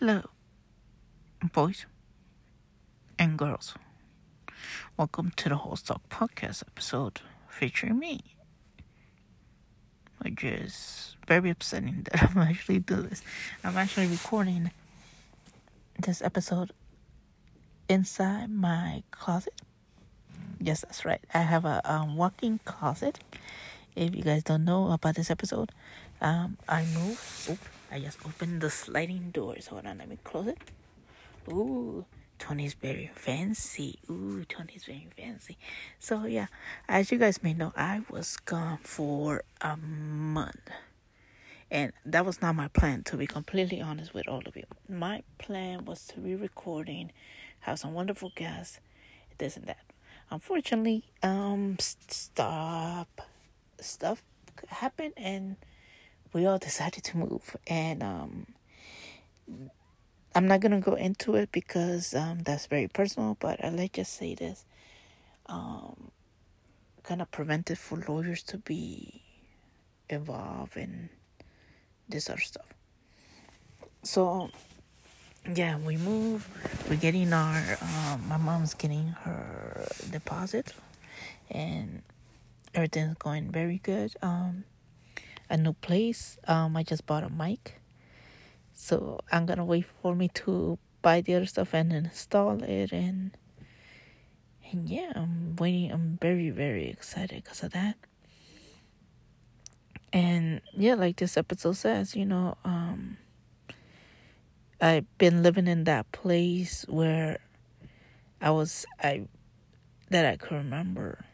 Hello, boys and girls. Welcome to the Whole Stock Podcast episode featuring me. Which is very upsetting that I'm actually doing this. I'm actually recording this episode inside my closet. Yes, that's right. I have a um, walk-in closet. If you guys don't know about this episode, um, I moved. Oop, I just opened the sliding doors. Hold on, let me close it. Ooh, Tony's very fancy. Ooh, Tony's very fancy. So yeah, as you guys may know, I was gone for a month. And that was not my plan, to be completely honest with all of you. My plan was to be recording, have some wonderful guests, this and that. Unfortunately, um, stop stuff happened and we all decided to move and um I'm not gonna go into it because um that's very personal, but I let's just say this. Um kind of prevented for lawyers to be involved in this other stuff. So yeah, we move. We're getting our um, my mom's getting her deposit and everything's going very good. Um, a new place. Um, I just bought a mic, so I'm gonna wait for me to buy the other stuff and install it, and and yeah, I'm waiting. I'm very very excited because of that. And yeah, like this episode says, you know, um, I've been living in that place where I was I that I could remember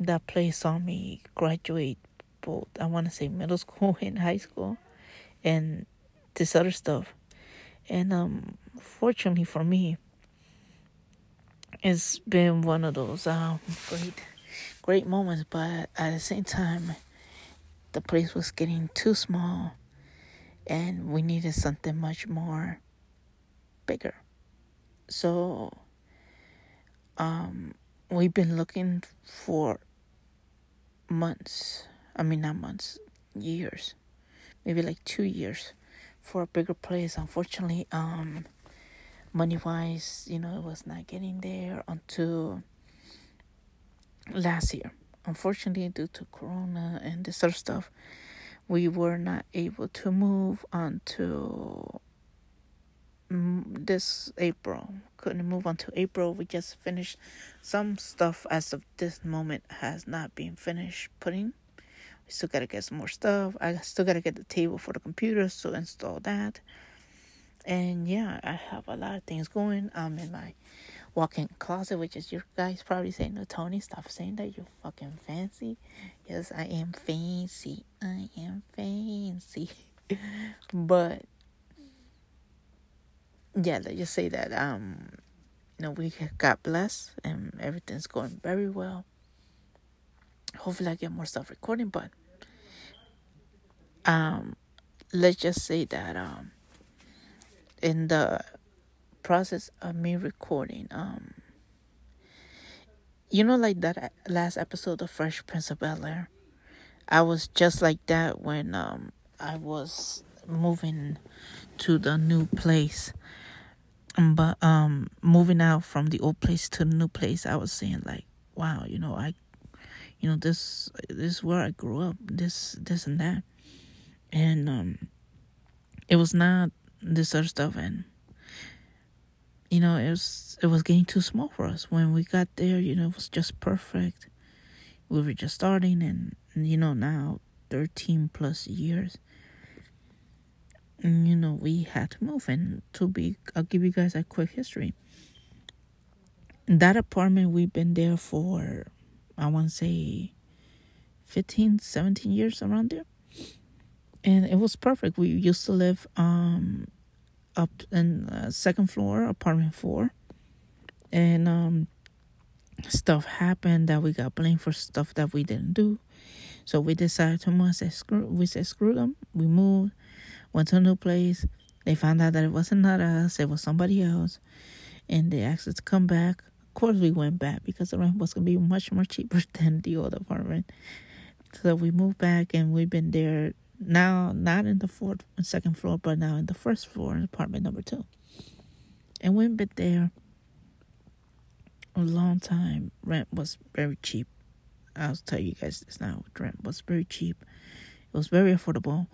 that place saw me graduate both I want to say middle school and high school and this other stuff and um fortunately for me it's been one of those um great great moments but at the same time the place was getting too small and we needed something much more bigger so um we've been looking for months. I mean, not months, years, maybe like two years for a bigger place. Unfortunately, um, money wise, you know, it was not getting there until last year. Unfortunately, due to Corona and this sort of stuff, we were not able to move until this April. Couldn't move until April. We just finished some stuff as of this moment has not been finished putting. Still gotta get some more stuff. I still gotta get the table for the computer, so install that. And yeah, I have a lot of things going. I'm in my walk-in closet, which is your guys probably saying, "No, Tony, stop saying that. You're fucking fancy." Yes, I am fancy. I am fancy. but yeah, let's just say that um, you know, we got blessed and everything's going very well. Hopefully, I get more stuff recording, but um, let's just say that um, in the process of me recording, um, you know, like that last episode of Fresh Prince of Bel Air, I was just like that when um I was moving to the new place. But um moving out from the old place to the new place i was saying like wow you know i you know this this is where i grew up this this and that. And um it was not this other stuff. And you know it was it was getting too small for us. When we got there you know it was just perfect. We were just starting and you know now 13 plus years. You know, we had to move. And to be, I'll give you guys a quick history. That apartment, we've been there for, I want to say, 15, 17 years around there. And it was perfect. We used to live um up in uh, second floor, apartment four. And um stuff happened that we got blamed for stuff that we didn't do. So we decided to move. Screw, we said, screw them. We moved went to a new place. They found out that it wasn't not us, it was somebody else. And they asked us to come back. Course, we went back because the rent was going to be much more cheaper than the old apartment. So we moved back and we've been there now not in the fourth and second floor, but now in the first floor in apartment number two. And we've been there a long time. Rent was very cheap. I'll tell you guys this now. Rent was very cheap. It was very affordable.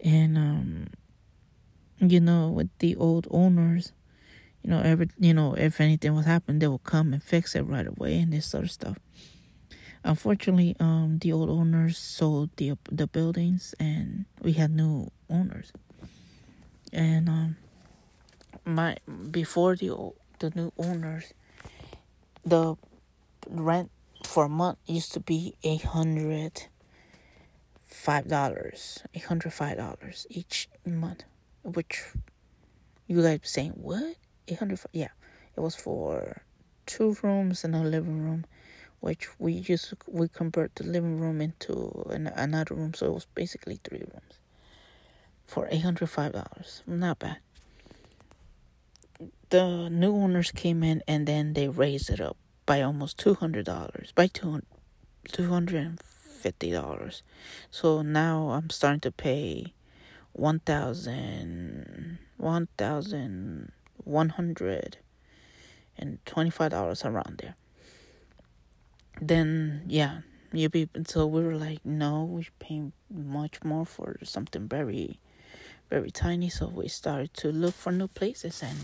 And um you know, with the old owners, you know, every you know, if anything was happening, they will come and fix it right away and this sort of stuff. Unfortunately, um, the old owners sold the the buildings, and we had new owners. And um, my before the the new owners, the rent for a month used to be eight hundred five dollars, eight hundred five dollars each month, which you guys saying what eight hundred? Yeah, it was for two rooms and a living room which we just we convert the living room into an, another room, so it was basically three rooms for eight hundred five dollars. Not bad. The new owners came in and then they raised it up by almost two hundred dollars, by two hundred and fifty dollars. So now I'm starting to pay one thousand one thousand one hundred and twenty five dollars around there. Then yeah you be so we were like no we paying much more for something very very tiny. So we started to look for new places and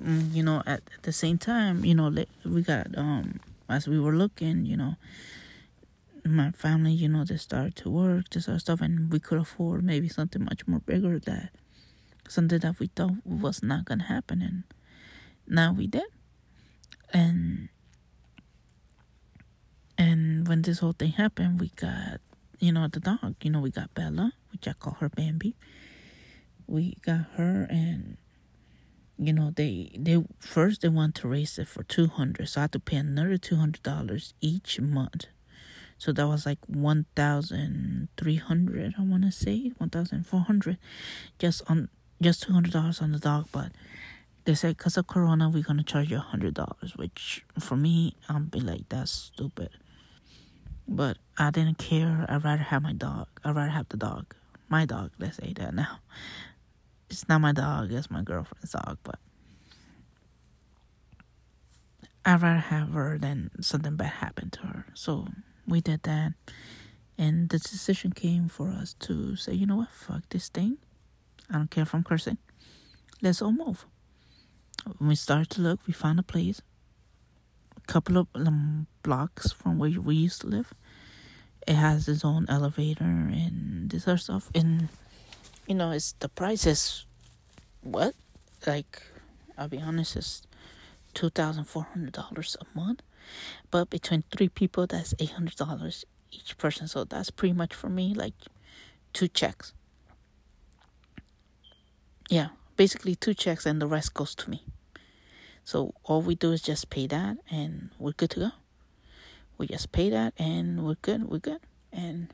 mm, you know at, at the same time you know we got um as we were looking you know my family you know they started to work sort of stuff and we could afford maybe something much more bigger that something that we thought was not gonna happen and now we did and and when this whole thing happened, we got, you know, the dog. You know, we got Bella, which I call her Bambi. We got her, and you know, they they first they want to raise it for two hundred, so I had to pay another two hundred dollars each month. So that was like one thousand three hundred. I want to say one thousand four hundred, just on just two hundred dollars on the dog, but they said because of corona we're gonna charge you a hundred dollars which for me i'm be like that's stupid but I didn't care. I'd rather have my dog. I'd rather have the dog. My dog, let's say that now. It's not my dog, it's my girlfriend's dog, but I'd rather have her than something bad happen to her. So we did that. And the decision came for us to say, you know what, fuck this thing. I don't care if I'm cursing. Let's all move. When we started to look, we found a place. A couple of um, blocks from where we used to live. It has its own elevator and this other stuff. And you know it's the price is what? Like i'll be honest it's $2400 a month. But between three people that's $800 each person. So that's pretty much for me like two checks yeah basically two checks and the rest goes to me. So all we do is just pay that and we're good to go. We just pay that and we're good we're good. And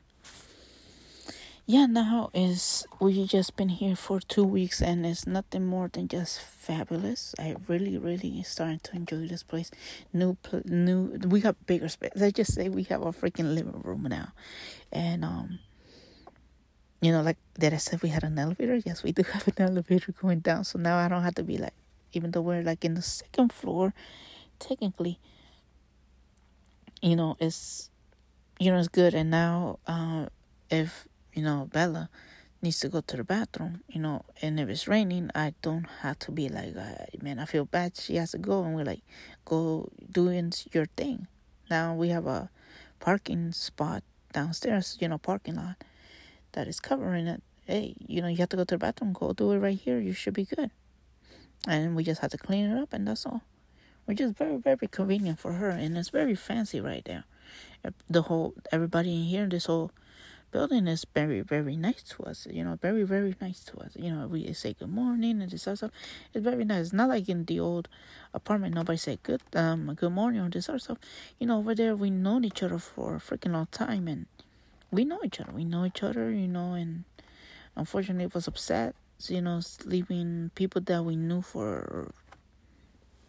yeah now is we just been here for two weeks and it's nothing more than just fabulous. I really really starting to enjoy this place. New new we have bigger space. I just say we have a freaking living room now. And um you know like that i said we had an elevator yes we do have an elevator going down so now i don't have to be like even though we're like in the second floor technically you know, it's you know it's good. And now, uh, if you know Bella needs to go to the bathroom, you know, and if it's raining, I don't have to be like, man, I feel bad. She has to go, and we're like, go doing your thing. Now we have a parking spot downstairs, you know, parking lot that is covering it. Hey, you know, you have to go to the bathroom, go do it right here. You should be good. And we just have to clean it up, and that's all which is very very convenient for her and it's very fancy right there the whole everybody in here this whole building is very very nice to us you know very very nice to us you know we say good morning and this other stuff it's very nice it's not like in the old apartment nobody say good um good morning or this of stuff you know over there we know each other for a freaking long time and we know each other we know each other you know and unfortunately it was upset you know leaving people that we knew for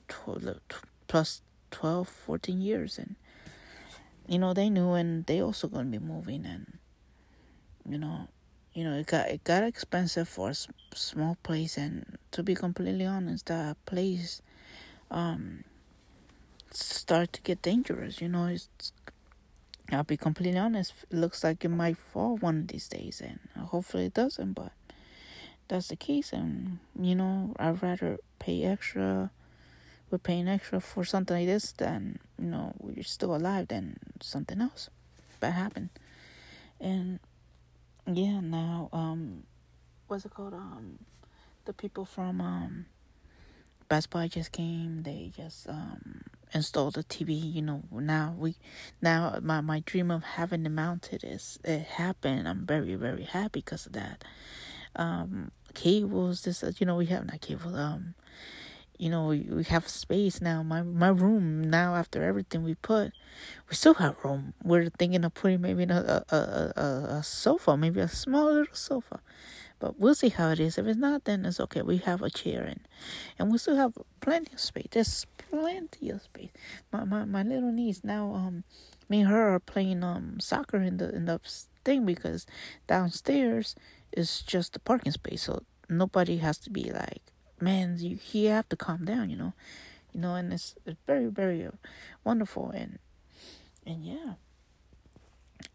12, plus 12, 14 years. And, you know, they knew and they also going to be moving. And, you know, you know, it got it got expensive for a small place, and to be completely honest, the place um start to get dangerous. You know, it's I'll be completely honest. It looks like it might fall one of these days, and hopefully it doesn't. But that's the case, and you know, I'd rather pay extra. We're paying extra for something like this than you know we're still alive than something else that happen. And yeah, now um, what's it called? Um, the people from um, Best Buy just came. They just um installed the TV. You know, now we now my my dream of having it mounted is it happened. I'm very very happy because of that. Um, cables. This you know we have not cable. Um, you know we, we have space now. My my room now after everything we put, we still have room. We're thinking of putting maybe a a a, a sofa, maybe a small little sofa. But we'll see how it is. If it's not, then it's okay. We have a chair and and we still have plenty of space. There's plenty of space. My my, my little niece now um me and her are playing um soccer in the in the thing because downstairs is just the parking space. So nobody has to be like, man, you you have to calm down, you know. You know, and it's, it's very, very uh, wonderful and and yeah.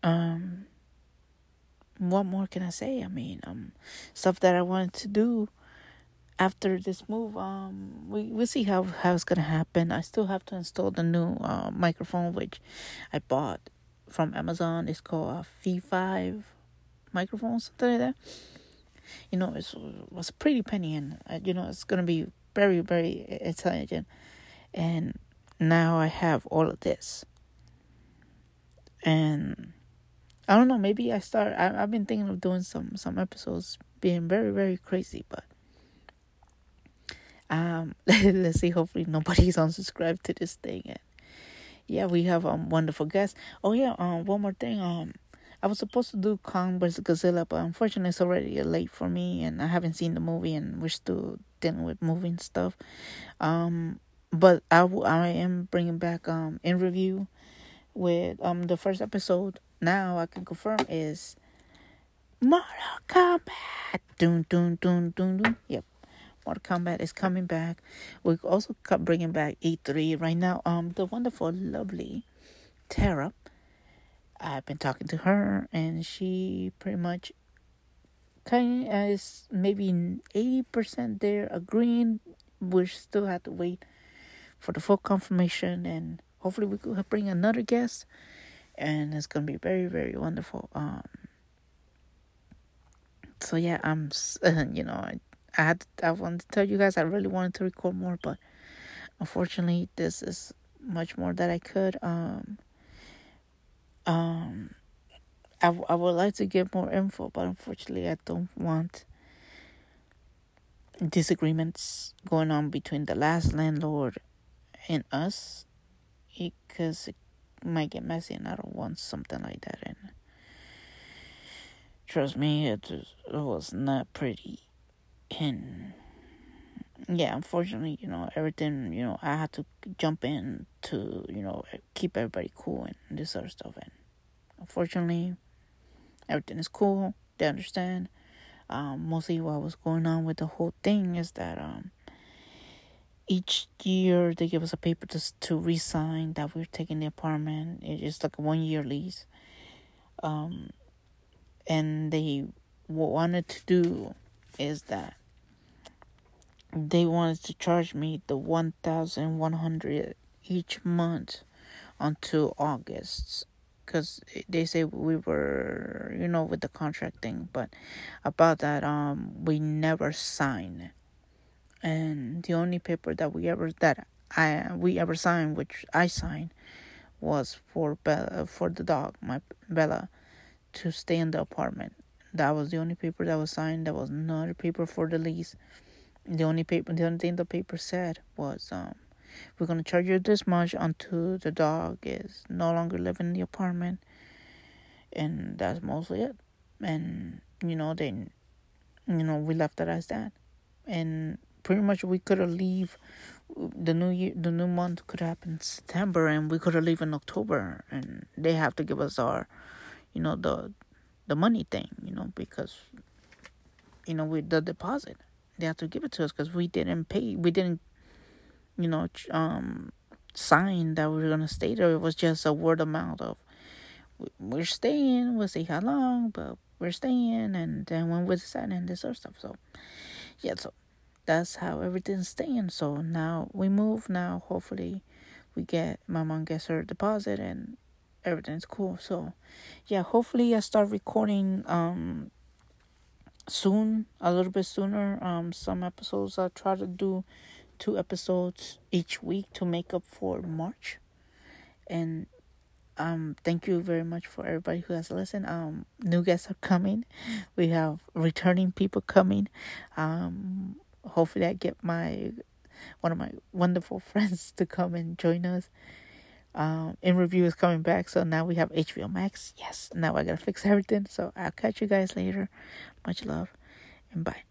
Um what more can I say? I mean, um, stuff that I wanted to do after this move. Um, we we'll see how how it's gonna happen. I still have to install the new uh, microphone which I bought from Amazon. It's called a V5 microphone, something like that. You know, it was pretty penny, and uh, you know it's gonna be very very intelligent. And now I have all of this, and I don't know. Maybe I start. I, I've been thinking of doing some some episodes being very very crazy, but um, let's see. Hopefully nobody's unsubscribed to this thing. And yeah, we have um wonderful guests. Oh yeah. Um, one more thing. Um, I was supposed to do Kong vs Godzilla, but unfortunately it's already late for me, and I haven't seen the movie, and we're still dealing with moving stuff. Um, but I I am bringing back um in review with um the first episode now I can confirm is Mortal Kombat. Dun dun dun dun dun. Yep. Mortal Kombat is coming back. We're also bringing back E3 right now. Um, the wonderful, lovely Tara. I've been talking to her, and she pretty much kind of is maybe eighty percent there agreeing. We still have to wait for the full confirmation, and hopefully we could bring another guest and it's gonna be very very wonderful um so yeah i'm you know i i had to, i wanted to tell you guys i really wanted to record more but unfortunately this is much more that i could um um I, I would like to get more info but unfortunately i don't want disagreements going on between the last landlord and us because it might get messy, and I don't want something like that. And trust me, it was not pretty. And yeah, unfortunately, you know, everything, you know, I had to jump in to, you know, keep everybody cool and this sort of stuff. And unfortunately, everything is cool. They understand. Um, mostly what was going on with the whole thing is that um, each year they give us a paper to to resign that we're taking the apartment. It's like a one year lease. Um, and they what wanted to do is that they wanted to charge me the one thousand one hundred each month until August because they say we were you know with the contract thing but about that um we never signed and the only paper that we ever that I we ever signed, which I signed, was for Bella for the dog, my Bella, to stay in the apartment. That was the only paper that was signed. There was another paper for the lease. The only paper, the only thing the paper said was, um, we're gonna charge you this much until the dog is no longer living in the apartment, and that's mostly it. And you know, they, you know, we left it as that, and pretty much we could have leave the new year the new month could happen september and we could have leave in october and they have to give us our you know the the money thing, you know, because you know with the deposit they have to give it to us because we didn't pay, we didn't, you know, um, sign that we were gonna stay there. It was just a word of mouth of we're staying. We'll see how long, but we're staying, and then when we're deciding this other stuff. So yeah, so that's how everything's staying. So now we move. Now hopefully we get my mom gets her deposit and everything's cool. So yeah, hopefully I start recording um soon, a little bit sooner. Um some episodes I'll try to do two episodes each week to make up for March. And um thank you very much for everybody who has listened. Um new guests are coming. We have returning people coming. Um hopefully I get my one of my wonderful friends to come and join us. Um, in review is coming back, so now we have HBO Max. Yes, now I gotta fix everything. So I'll catch you guys later. Much love and bye.